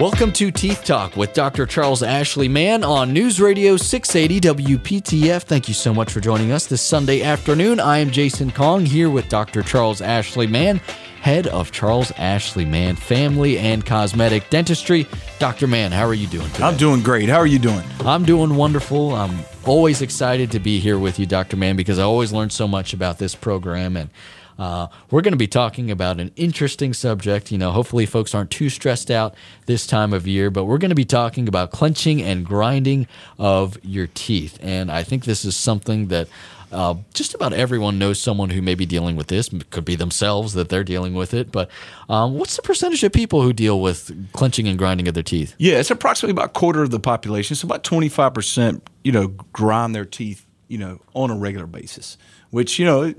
Welcome to Teeth Talk with Dr. Charles Ashley Mann on News Radio 680 WPTF. Thank you so much for joining us this Sunday afternoon. I am Jason Kong here with Dr. Charles Ashley Mann, head of Charles Ashley Mann Family and Cosmetic Dentistry. Dr. Mann, how are you doing today? I'm doing great. How are you doing? I'm doing wonderful. I'm always excited to be here with you, Dr. Mann, because I always learn so much about this program and uh, we're going to be talking about an interesting subject. You know, hopefully, folks aren't too stressed out this time of year, but we're going to be talking about clenching and grinding of your teeth. And I think this is something that uh, just about everyone knows someone who may be dealing with this. It could be themselves that they're dealing with it. But um, what's the percentage of people who deal with clenching and grinding of their teeth? Yeah, it's approximately about a quarter of the population. So about 25%, you know, grind their teeth, you know, on a regular basis, which, you know,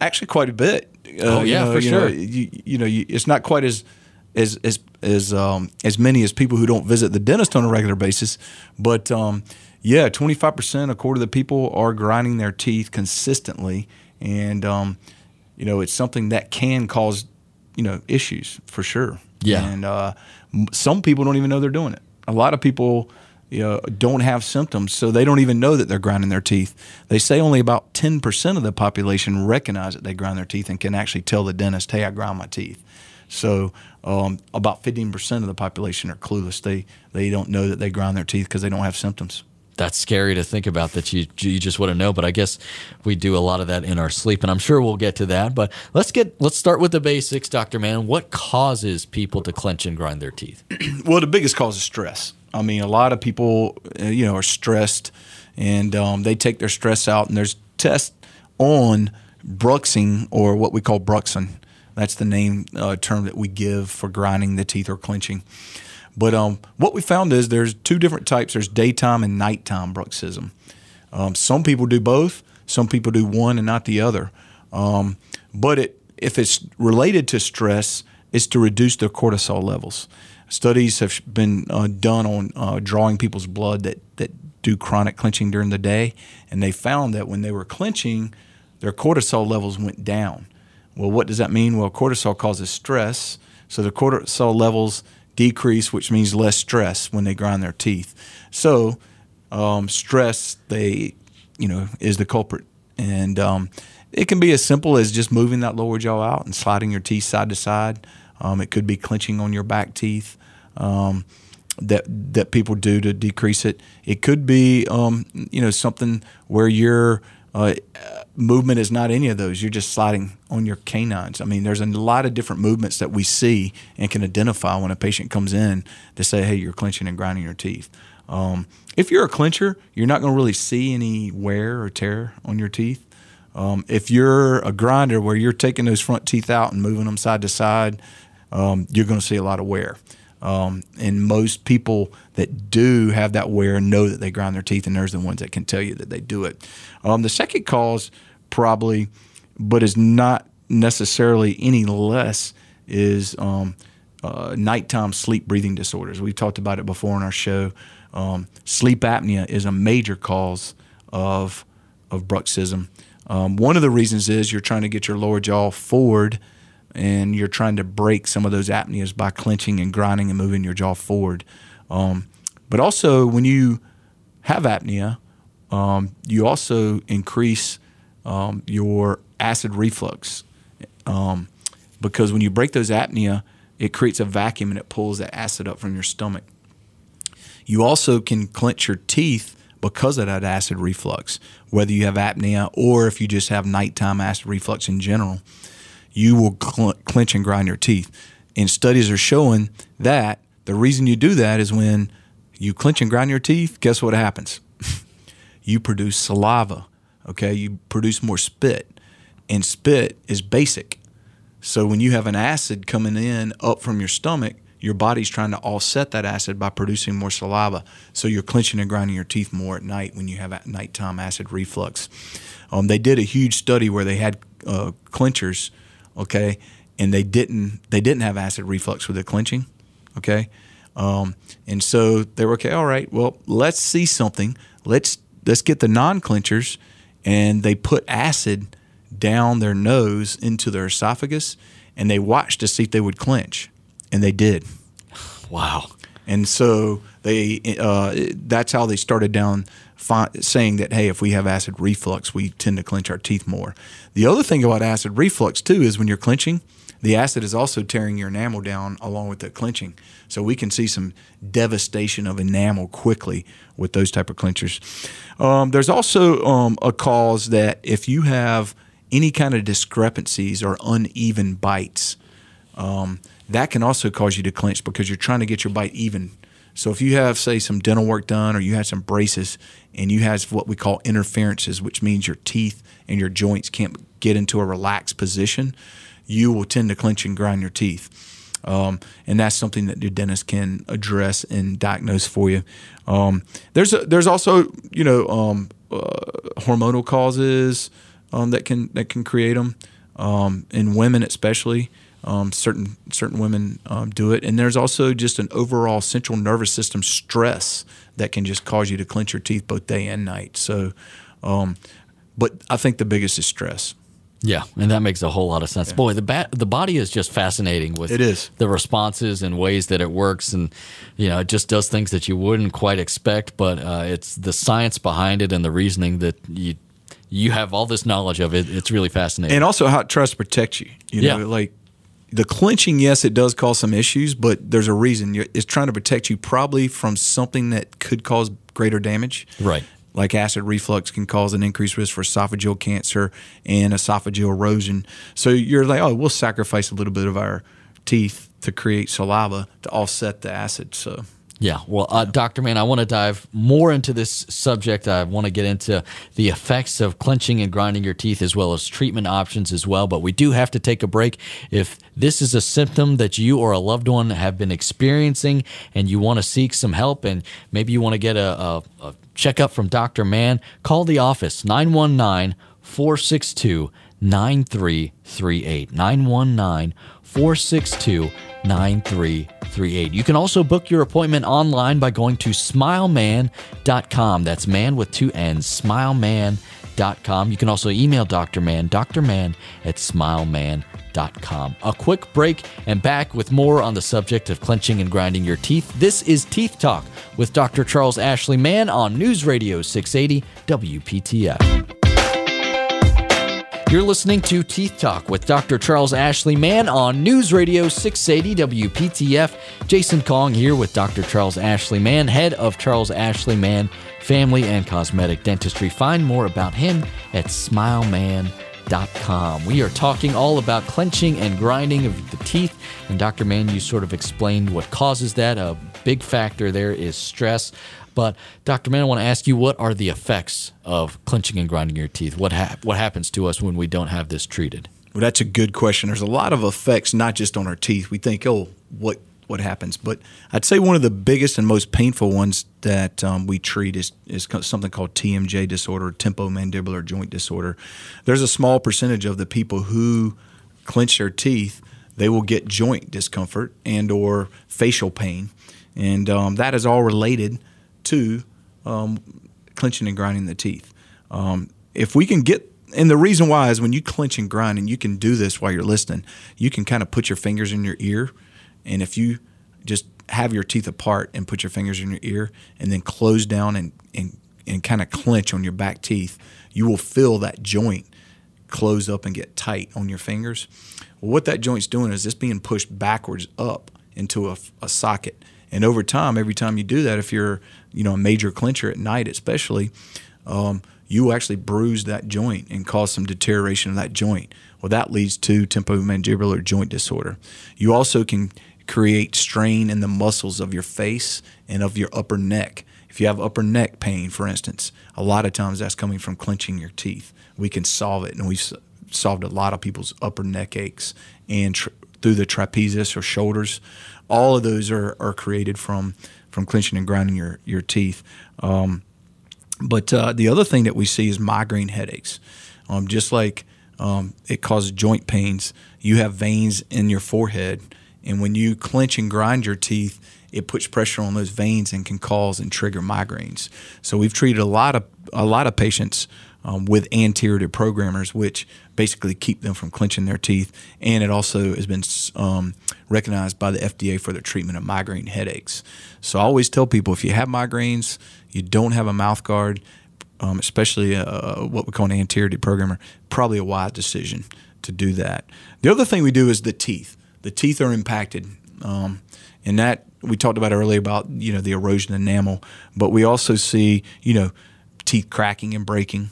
actually quite a bit. Uh, oh yeah, you know, for you sure. Know, you, you know, you, it's not quite as as as as um, as many as people who don't visit the dentist on a regular basis, but um, yeah, twenty five percent, a quarter of the people are grinding their teeth consistently, and um, you know, it's something that can cause you know issues for sure. Yeah, and uh, some people don't even know they're doing it. A lot of people you know, don't have symptoms, so they don't even know that they're grinding their teeth. They say only about 10% of the population recognize that they grind their teeth and can actually tell the dentist, hey, I grind my teeth. So um, about 15% of the population are clueless. They, they don't know that they grind their teeth because they don't have symptoms. That's scary to think about that you, you just wouldn't know, but I guess we do a lot of that in our sleep, and I'm sure we'll get to that. But let's get let's start with the basics, Doctor Mann. What causes people to clench and grind their teeth? well, the biggest cause is stress. I mean, a lot of people, uh, you know, are stressed, and um, they take their stress out. And there's tests on bruxing or what we call bruxing. That's the name uh, term that we give for grinding the teeth or clenching. But um, what we found is there's two different types. There's daytime and nighttime bruxism. Um, some people do both. Some people do one and not the other. Um, but it, if it's related to stress, it's to reduce their cortisol levels studies have been uh, done on uh, drawing people's blood that, that do chronic clenching during the day, and they found that when they were clenching, their cortisol levels went down. Well, what does that mean? Well, cortisol causes stress, so the cortisol levels decrease, which means less stress when they grind their teeth. So, um, stress, they, you know, is the culprit, and um, it can be as simple as just moving that lower jaw out and sliding your teeth side to side. Um, it could be clenching on your back teeth um, that that people do to decrease it. It could be um, you know something where your uh, movement is not any of those. You're just sliding on your canines. I mean, there's a lot of different movements that we see and can identify when a patient comes in to say, "Hey, you're clenching and grinding your teeth." Um, if you're a clincher, you're not going to really see any wear or tear on your teeth. Um, if you're a grinder where you're taking those front teeth out and moving them side to side, um, you're going to see a lot of wear. Um, and most people that do have that wear know that they grind their teeth, and there's the ones that can tell you that they do it. Um, the second cause, probably, but is not necessarily any less, is um, uh, nighttime sleep breathing disorders. We've talked about it before in our show. Um, sleep apnea is a major cause of of bruxism. Um, one of the reasons is you're trying to get your lower jaw forward and you're trying to break some of those apneas by clenching and grinding and moving your jaw forward. Um, but also, when you have apnea, um, you also increase um, your acid reflux um, because when you break those apnea, it creates a vacuum and it pulls that acid up from your stomach. You also can clench your teeth because of that acid reflux, whether you have apnea or if you just have nighttime acid reflux in general you will cl- clench and grind your teeth. And studies are showing that the reason you do that is when you clench and grind your teeth, guess what happens? you produce saliva, okay? You produce more spit, and spit is basic. So when you have an acid coming in up from your stomach, your body's trying to offset that acid by producing more saliva. So you're clenching and grinding your teeth more at night when you have nighttime acid reflux. Um, they did a huge study where they had uh, clenchers – okay, and they didn't they didn't have acid reflux with the clenching, okay, um, and so they were okay. All right, well, let's see something. Let's let's get the non-clenchers, and they put acid down their nose into their esophagus, and they watched to see if they would clench, and they did. Wow. And so they uh, that's how they started down fi- saying that hey, if we have acid reflux, we tend to clench our teeth more. The other thing about acid reflux too is when you're clenching, the acid is also tearing your enamel down along with the clenching. So we can see some devastation of enamel quickly with those type of clenchers. Um, there's also um, a cause that if you have any kind of discrepancies or uneven bites, um, that can also cause you to clench because you're trying to get your bite even. So if you have, say, some dental work done or you have some braces and you have what we call interferences, which means your teeth and your joints can't get into a relaxed position, you will tend to clench and grind your teeth. Um, and that's something that your dentist can address and diagnose for you. Um, there's a, there's also you know um, uh, hormonal causes um, that can that can create them um, in women especially. Um, certain certain women do it, and there's also just an overall central nervous system stress that can just cause you to clench your teeth both day and night. So, but I think the biggest is stress. Yeah, and that makes a whole lot of sense. Yeah. Boy, the ba- the body is just fascinating with it is the responses and ways that it works, and you know, it just does things that you wouldn't quite expect. But uh, it's the science behind it and the reasoning that you you have all this knowledge of it. It's really fascinating, and also how it tries to protect you. You know, yeah. like the clinching, Yes, it does cause some issues, but there's a reason. It's trying to protect you probably from something that could cause greater damage. Right like acid reflux can cause an increased risk for esophageal cancer and esophageal erosion. So you're like, oh, we'll sacrifice a little bit of our teeth to create saliva to offset the acid. So. Yeah, well, uh, Dr. Mann, I want to dive more into this subject. I want to get into the effects of clenching and grinding your teeth as well as treatment options as well. But we do have to take a break. If this is a symptom that you or a loved one have been experiencing and you want to seek some help and maybe you want to get a, a, a checkup from Dr. Mann, call the office 919 462 9338. 919 462 9338. You can also book your appointment online by going to smilemann.com. That's man with two N's, smilemann.com. You can also email Dr. Mann, drmann at smilemann.com. A quick break and back with more on the subject of clenching and grinding your teeth. This is Teeth Talk with Dr. Charles Ashley Mann on News Radio 680 WPTF. You're listening to Teeth Talk with Dr. Charles Ashley Mann on News Radio 680 WPTF. Jason Kong here with Dr. Charles Ashley Mann, head of Charles Ashley Mann Family and Cosmetic Dentistry. Find more about him at smilemann.com. We are talking all about clenching and grinding of the teeth. And Dr. Mann, you sort of explained what causes that. A big factor there is stress. But Dr. Mann, I want to ask you, what are the effects of clenching and grinding your teeth? What ha- what happens to us when we don't have this treated? Well, that's a good question. There's a lot of effects, not just on our teeth. We think, oh, what what happens? But I'd say one of the biggest and most painful ones that um, we treat is is something called TMJ disorder, temporomandibular joint disorder. There's a small percentage of the people who clench their teeth, they will get joint discomfort and or facial pain, and um, that is all related to um, clenching and grinding the teeth. Um, if we can get, and the reason why is when you clench and grind, and you can do this while you're listening, you can kind of put your fingers in your ear, and if you just have your teeth apart and put your fingers in your ear, and then close down and and, and kind of clench on your back teeth, you will feel that joint close up and get tight on your fingers. Well, what that joint's doing is it's being pushed backwards up into a, a socket. And over time, every time you do that, if you're you know a major clincher at night, especially, um, you actually bruise that joint and cause some deterioration of that joint. Well, that leads to temporomandibular joint disorder. You also can create strain in the muscles of your face and of your upper neck. If you have upper neck pain, for instance, a lot of times that's coming from clenching your teeth. We can solve it, and we've solved a lot of people's upper neck aches and through the trapezius or shoulders. All of those are, are created from from clenching and grinding your your teeth. Um, but uh, the other thing that we see is migraine headaches. Um, just like um, it causes joint pains, you have veins in your forehead, and when you clench and grind your teeth, it puts pressure on those veins and can cause and trigger migraines. So we've treated a lot of a lot of patients um, with anterior deprogrammers, which basically keep them from clenching their teeth. And it also has been um, recognized by the FDA for the treatment of migraine headaches. So I always tell people if you have migraines, you don't have a mouth guard, um, especially what we call an anterior deprogrammer, probably a wise decision to do that. The other thing we do is the teeth. The teeth are impacted, um, and that we talked about earlier about you know the erosion enamel, but we also see you know teeth cracking and breaking.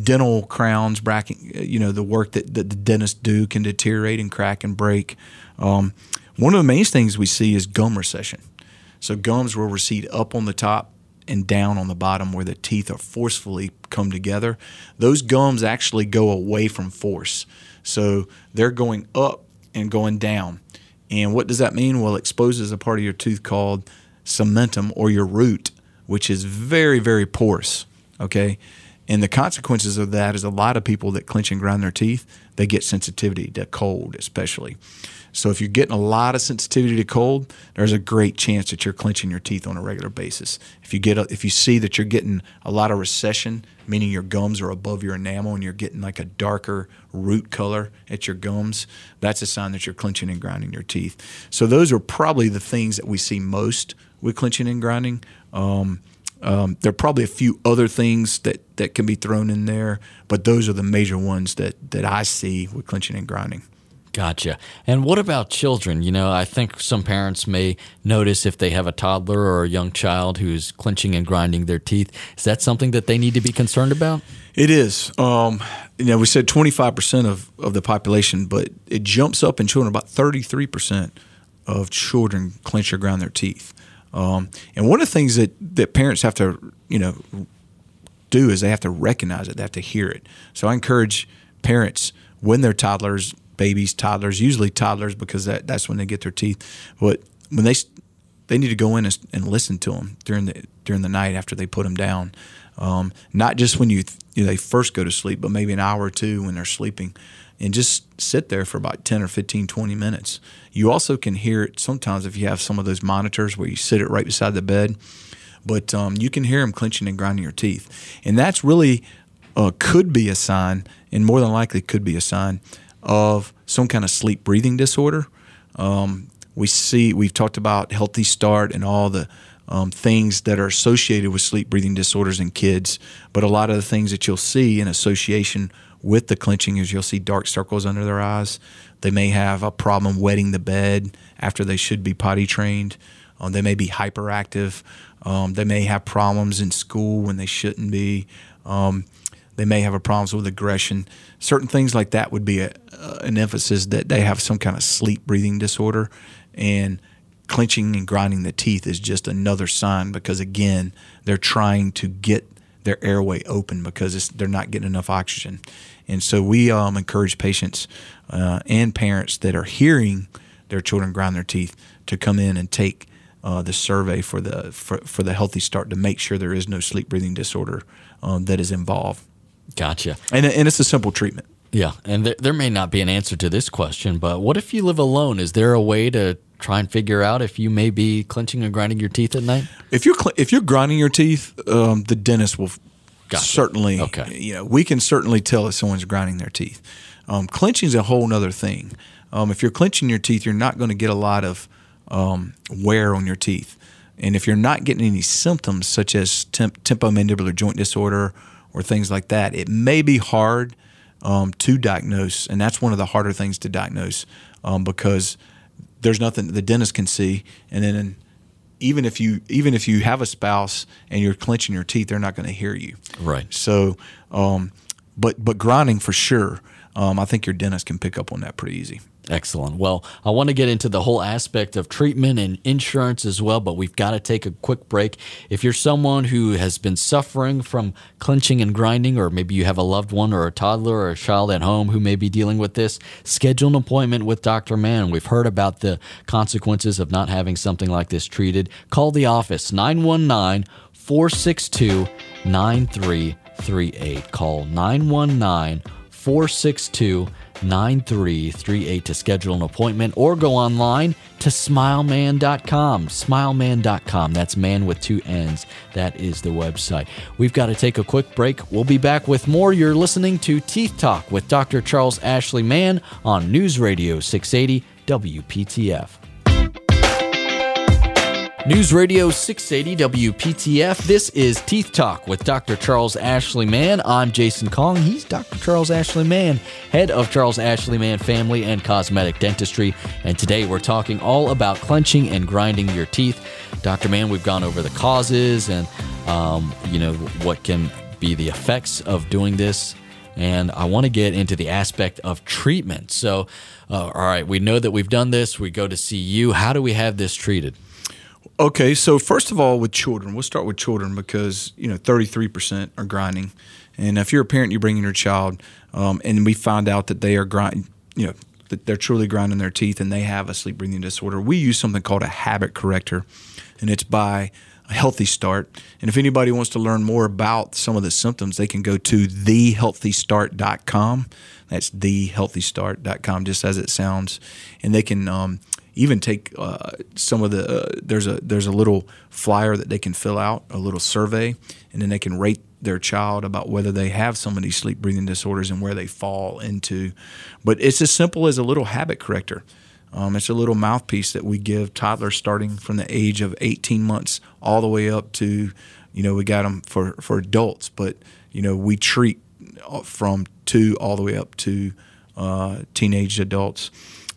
Dental crowns, bracking, you know, the work that, that the dentists do can deteriorate and crack and break. Um, one of the main things we see is gum recession. So gums will recede up on the top and down on the bottom where the teeth are forcefully come together. Those gums actually go away from force. So they're going up and going down. And what does that mean? Well, it exposes a part of your tooth called cementum or your root, which is very, very porous. Okay. And the consequences of that is a lot of people that clench and grind their teeth, they get sensitivity to cold, especially. So if you're getting a lot of sensitivity to cold, there's a great chance that you're clenching your teeth on a regular basis. If you get a, if you see that you're getting a lot of recession, meaning your gums are above your enamel and you're getting like a darker root color at your gums, that's a sign that you're clenching and grinding your teeth. So those are probably the things that we see most with clenching and grinding. Um, um, there are probably a few other things that, that can be thrown in there, but those are the major ones that, that I see with clenching and grinding. Gotcha. And what about children? You know, I think some parents may notice if they have a toddler or a young child who's clenching and grinding their teeth. Is that something that they need to be concerned about? It is. Um, you know, we said 25% of, of the population, but it jumps up in children. About 33% of children clench or grind their teeth. Um, and one of the things that, that parents have to, you know, do is they have to recognize it, they have to hear it. So I encourage parents when they're toddlers babies, toddlers, usually toddlers because that, that's when they get their teeth. But when they they need to go in and, and listen to them during the during the night after they put them down, um, not just when you, you know, they first go to sleep, but maybe an hour or two when they're sleeping, and just sit there for about 10 or 15, 20 minutes. You also can hear it sometimes if you have some of those monitors where you sit it right beside the bed, but um, you can hear them clenching and grinding your teeth, and that's really uh, could be a sign, and more than likely could be a sign of some kind of sleep breathing disorder. Um, we see we've talked about healthy start and all the um, things that are associated with sleep breathing disorders in kids, but a lot of the things that you'll see in association with the clenching is you'll see dark circles under their eyes. They may have a problem wetting the bed after they should be potty trained. Um, they may be hyperactive. Um, they may have problems in school when they shouldn't be. Um, they may have a problems with aggression. Certain things like that would be a, uh, an emphasis that they have some kind of sleep breathing disorder, and clenching and grinding the teeth is just another sign because again they're trying to get their airway open because they're not getting enough oxygen. And so we um, encourage patients uh, and parents that are hearing their children grind their teeth to come in and take uh, the survey for the for, for the healthy start to make sure there is no sleep breathing disorder um, that is involved. Gotcha. And, and it's a simple treatment. Yeah, and there, there may not be an answer to this question, but what if you live alone? Is there a way to try and figure out if you may be clenching and grinding your teeth at night? If you're cl- if you're grinding your teeth, um, the dentist will gotcha. certainly. Okay. You know, we can certainly tell if someone's grinding their teeth. Um, clenching is a whole other thing. Um, if you're clenching your teeth, you're not going to get a lot of um, wear on your teeth, and if you're not getting any symptoms such as temp- temporomandibular joint disorder or things like that, it may be hard um, to diagnose, and that's one of the harder things to diagnose um, because there's nothing the dentist can see, and then even if you even if you have a spouse and you're clenching your teeth, they're not going to hear you. Right. So, um, but but grinding for sure. Um, I think your dentist can pick up on that pretty easy. Excellent. Well, I want to get into the whole aspect of treatment and insurance as well, but we've got to take a quick break. If you're someone who has been suffering from clenching and grinding, or maybe you have a loved one or a toddler or a child at home who may be dealing with this, schedule an appointment with Dr. Mann. We've heard about the consequences of not having something like this treated. Call the office 919 462 9338. Call 919 462 9338 to schedule an appointment or go online to smilemann.com. Smilemann.com. That's man with two N's. That is the website. We've got to take a quick break. We'll be back with more. You're listening to Teeth Talk with Dr. Charles Ashley Mann on News Radio 680 WPTF. News Radio 680 WPTF. This is Teeth Talk with Dr. Charles Ashley Mann. I'm Jason Kong. He's Dr. Charles Ashley Mann, head of Charles Ashley Mann Family and Cosmetic Dentistry. And today we're talking all about clenching and grinding your teeth. Dr. Mann, we've gone over the causes and, um, you know, what can be the effects of doing this. And I want to get into the aspect of treatment. So, uh, all right, we know that we've done this. We go to see you. How do we have this treated? Okay, so first of all, with children, we'll start with children because you know 33% are grinding, and if you're a parent, you bring in your child, um, and we find out that they are grinding, you know, that they're truly grinding their teeth and they have a sleep breathing disorder. We use something called a habit corrector, and it's by a healthy start. And if anybody wants to learn more about some of the symptoms, they can go to thehealthystart.com. That's thehealthystart.com, just as it sounds, and they can. Um, even take uh, some of the uh, there's a there's a little flyer that they can fill out a little survey and then they can rate their child about whether they have some of these sleep breathing disorders and where they fall into. But it's as simple as a little habit corrector. Um, it's a little mouthpiece that we give toddlers starting from the age of 18 months all the way up to you know we got them for for adults. But you know we treat uh, from two all the way up to uh, teenage adults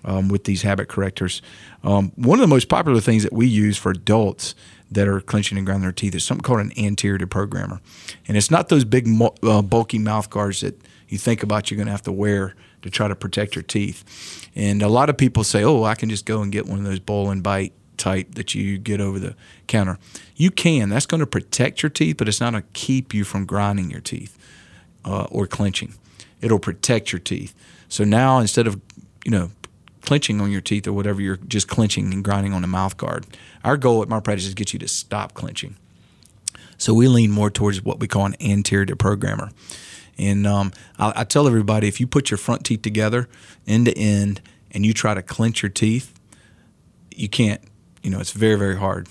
um, with these habit correctors. Um, one of the most popular things that we use for adults that are clenching and grinding their teeth is something called an anterior deprogrammer. And it's not those big, uh, bulky mouth guards that you think about you're going to have to wear to try to protect your teeth. And a lot of people say, oh, I can just go and get one of those bowl and bite type that you get over the counter. You can. That's going to protect your teeth, but it's not going to keep you from grinding your teeth uh, or clenching. It'll protect your teeth. So now instead of you know clenching on your teeth or whatever, you're just clenching and grinding on the mouth guard. Our goal at my practice is get you to stop clenching. So we lean more towards what we call an anterior deprogrammer. And um, I, I, tell everybody if you put your front teeth together end to end and you try to clench your teeth, you can't. You know, it's very, very hard.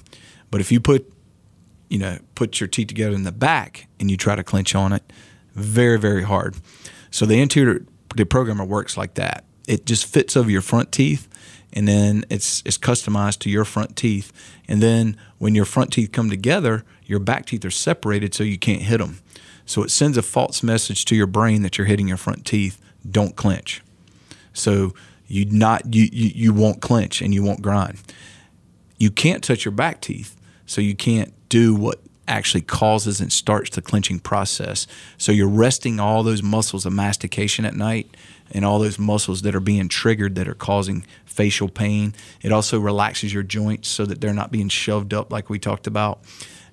But if you put, you know, put your teeth together in the back and you try to clench on it, very, very hard. So the anterior deprogrammer works like that it just fits over your front teeth and then it's it's customized to your front teeth. And then when your front teeth come together your back teeth are separated so you can't hit them so it sends a false message to your brain that you're hitting your front teeth. Don't clench. So you not you, you you won't clench and you won't grind. You can't touch your back teeth so you can't do what actually causes and starts the clenching process. So you're resting all those muscles of mastication at night and all those muscles that are being triggered that are causing facial pain. It also relaxes your joints so that they're not being shoved up like we talked about.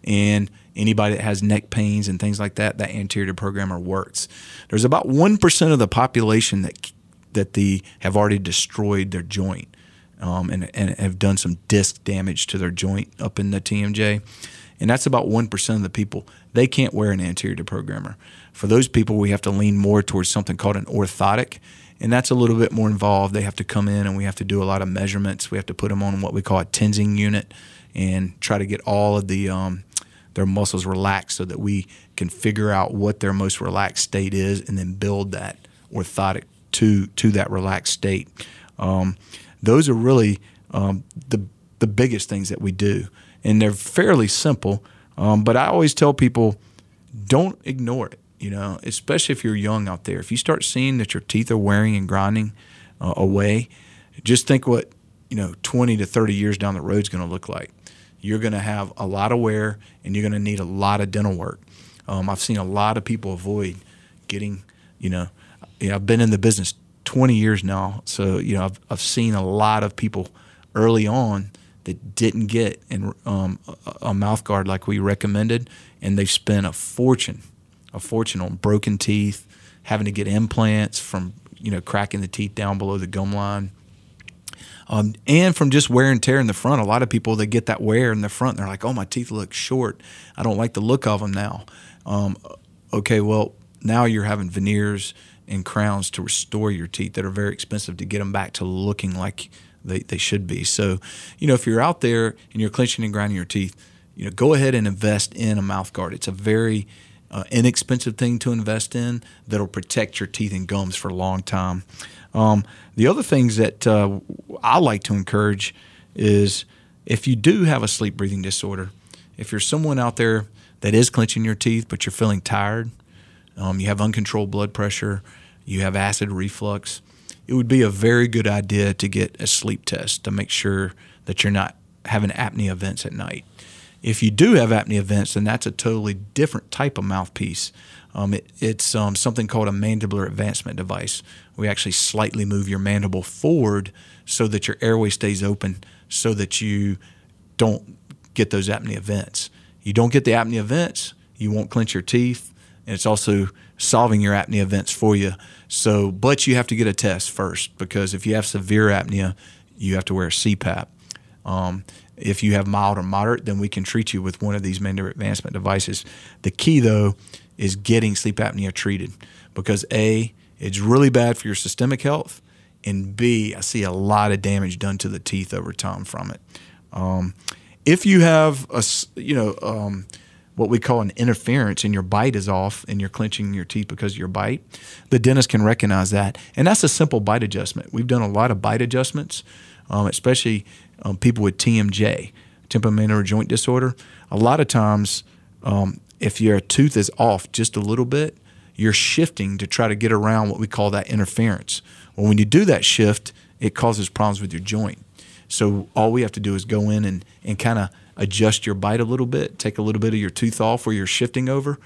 And anybody that has neck pains and things like that, that anterior programmer works. There's about 1% of the population that that the have already destroyed their joint um, and, and have done some disc damage to their joint up in the TMJ. And that's about 1% of the people. They can't wear an anterior deprogrammer. For those people, we have to lean more towards something called an orthotic, and that's a little bit more involved. They have to come in and we have to do a lot of measurements. We have to put them on what we call a tensing unit and try to get all of the um, their muscles relaxed so that we can figure out what their most relaxed state is and then build that orthotic to to that relaxed state. Um, those are really um, the the biggest things that we do, and they're fairly simple. Um, but I always tell people, don't ignore it you know, especially if you're young out there. If you start seeing that your teeth are wearing and grinding uh, away, just think what, you know, 20 to 30 years down the road is going to look like. You're going to have a lot of wear and you're going to need a lot of dental work. Um, I've seen a lot of people avoid getting, you know, I've been in the business 20 years now. So, you know, I've, I've seen a lot of people early on that didn't get in, um, a, a mouth guard like we recommended, and they've spent a fortune a fortune on broken teeth, having to get implants from you know cracking the teeth down below the gum line. Um, and from just wear and tear in the front, a lot of people they get that wear in the front. They're like, "Oh, my teeth look short. I don't like the look of them now." Um, okay, well now you're having veneers and crowns to restore your teeth that are very expensive to get them back to looking like they, they should be. So, you know, if you're out there and you're clenching and grinding your teeth, you know, go ahead and invest in a mouth guard. It's a very uh, inexpensive thing to invest in that'll protect your teeth and gums for a long time. Um, the other things that uh, I like to encourage is if you do have a sleep breathing disorder, if you're someone out there that is clenching your teeth, but you're feeling tired, um, you have uncontrolled blood pressure, you have acid reflux, it would be a very good idea to get a sleep test to make sure that you're not having apnea events at night. If you do have apnea events, then that's a totally different type of mouthpiece. Um, it, it's um, something called a mandibular advancement device. We actually slightly move your mandible forward so that your airway stays open so that you don't get those apnea events. You don't get the apnea events, you won't clench your teeth, and it's also solving your apnea events for you. So, but you have to get a test first because if you have severe apnea, you have to wear a CPAP. Um, if you have mild or moderate, then we can treat you with one of these mandibular advancement devices. The key, though, is getting sleep apnea treated because A, it's really bad for your systemic health, and B, I see a lot of damage done to the teeth over time from it. Um, if you have a, you know, um, what we call an interference and your bite is off and you're clenching your teeth because of your bite, the dentist can recognize that. And that's a simple bite adjustment. We've done a lot of bite adjustments, um, especially um, people with TMJ, temporomandibular joint disorder. A lot of times, um, if your tooth is off just a little bit, you're shifting to try to get around what we call that interference. Well, when you do that shift, it causes problems with your joint. So all we have to do is go in and, and kind of adjust your bite a little bit, take a little bit of your tooth off where you're shifting over,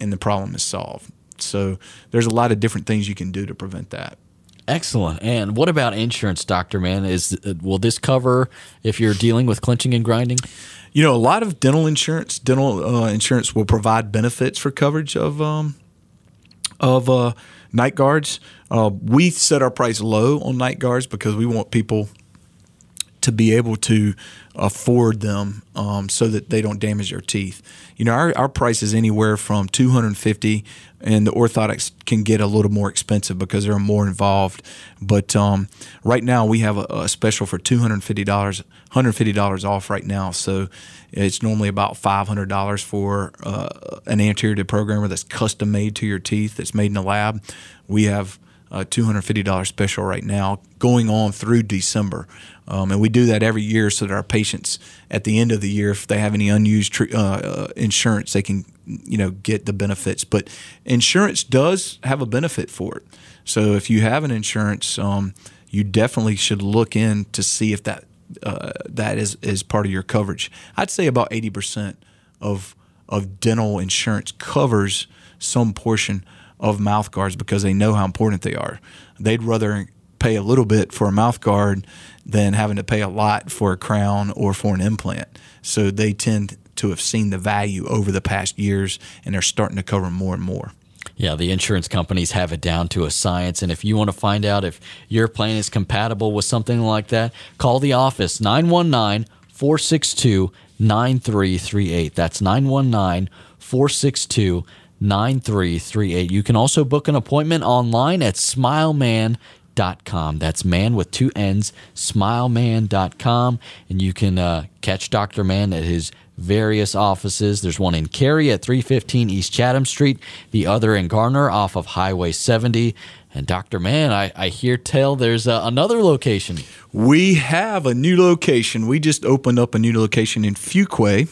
and the problem is solved. So there's a lot of different things you can do to prevent that. Excellent. And what about insurance, Doctor Mann? Is uh, will this cover if you're dealing with clenching and grinding? You know, a lot of dental insurance, dental uh, insurance will provide benefits for coverage of um, of uh, night guards. Uh, we set our price low on night guards because we want people to be able to afford them um, so that they don't damage their teeth. You know, our, our price is anywhere from 250 and the orthotics can get a little more expensive because they're more involved. But um, right now we have a, a special for $250, $150 off right now. So it's normally about $500 for uh, an anterior deprogrammer that's custom made to your teeth, that's made in a lab. We have a $250 special right now going on through December. Um, and we do that every year so that our patients, at the end of the year, if they have any unused uh, uh, insurance, they can, you know, get the benefits. But insurance does have a benefit for it. So if you have an insurance, um, you definitely should look in to see if that uh, that is is part of your coverage. I'd say about eighty percent of of dental insurance covers some portion of mouth guards because they know how important they are. They'd rather pay a little bit for a mouth guard than having to pay a lot for a crown or for an implant. So they tend to have seen the value over the past years and they're starting to cover more and more. Yeah, the insurance companies have it down to a science. And if you want to find out if your plan is compatible with something like that, call the office 919 462 9338. That's 919 462 9338. You can also book an appointment online at smilemann.com. That's man with two N's, smilemann.com. And you can uh, catch Dr. Mann at his various offices. There's one in Cary at 315 East Chatham Street, the other in Garner off of Highway 70. And Dr. Mann, I, I hear tell there's uh, another location. We have a new location. We just opened up a new location in Fuquay.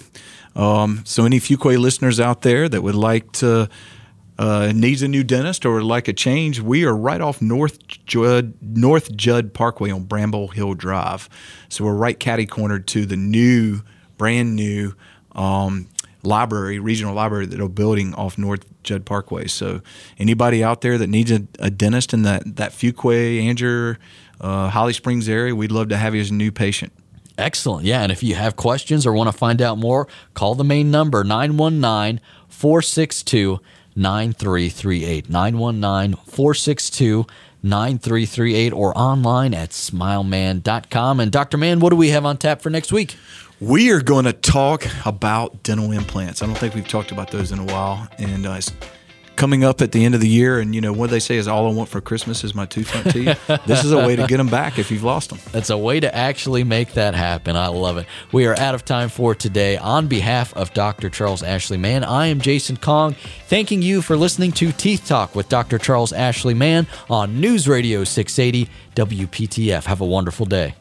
Um, so, any Fuquay listeners out there that would like to uh, needs a new dentist or like a change, we are right off North Judd, North Judd Parkway on Bramble Hill Drive. So we're right catty cornered to the new, brand new um, library, regional library that are building off North Judd Parkway. So anybody out there that needs a, a dentist in that that Fuquay, Angier, uh, Holly Springs area, we'd love to have you as a new patient. Excellent. Yeah. And if you have questions or want to find out more, call the main number 919 462 9338. 919 462 9338 or online at smilemann.com. And Dr. Mann, what do we have on tap for next week? We are going to talk about dental implants. I don't think we've talked about those in a while. And uh, coming up at the end of the year, and you know what they say is all I want for Christmas is my two front teeth. this is a way to get them back if you've lost them. That's a way to actually make that happen. I love it. We are out of time for today. On behalf of Dr. Charles Ashley Mann, I am Jason Kong, thanking you for listening to Teeth Talk with Dr. Charles Ashley Mann on News Radio 680 WPTF. Have a wonderful day.